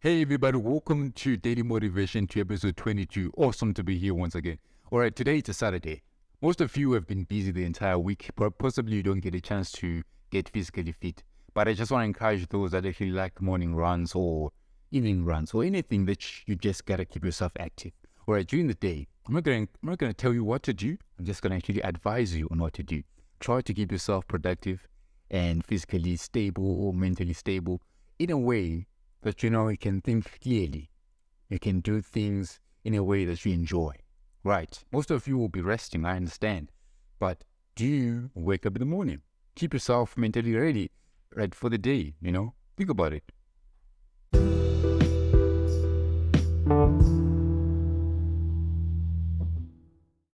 Hey everybody, welcome to Daily Motivation to episode 22. Awesome to be here once again. Alright, today it's a Saturday. Most of you have been busy the entire week, but possibly you don't get a chance to get physically fit. But I just want to encourage those that actually like morning runs or evening runs or anything that you just gotta keep yourself active. Alright, during the day, I'm not gonna I'm not gonna tell you what to do. I'm just gonna actually advise you on what to do. Try to keep yourself productive and physically stable or mentally stable in a way that you know you can think clearly. You can do things in a way that you enjoy. Right. Most of you will be resting, I understand. But do wake up in the morning? Keep yourself mentally ready, right, for the day, you know? Think about it.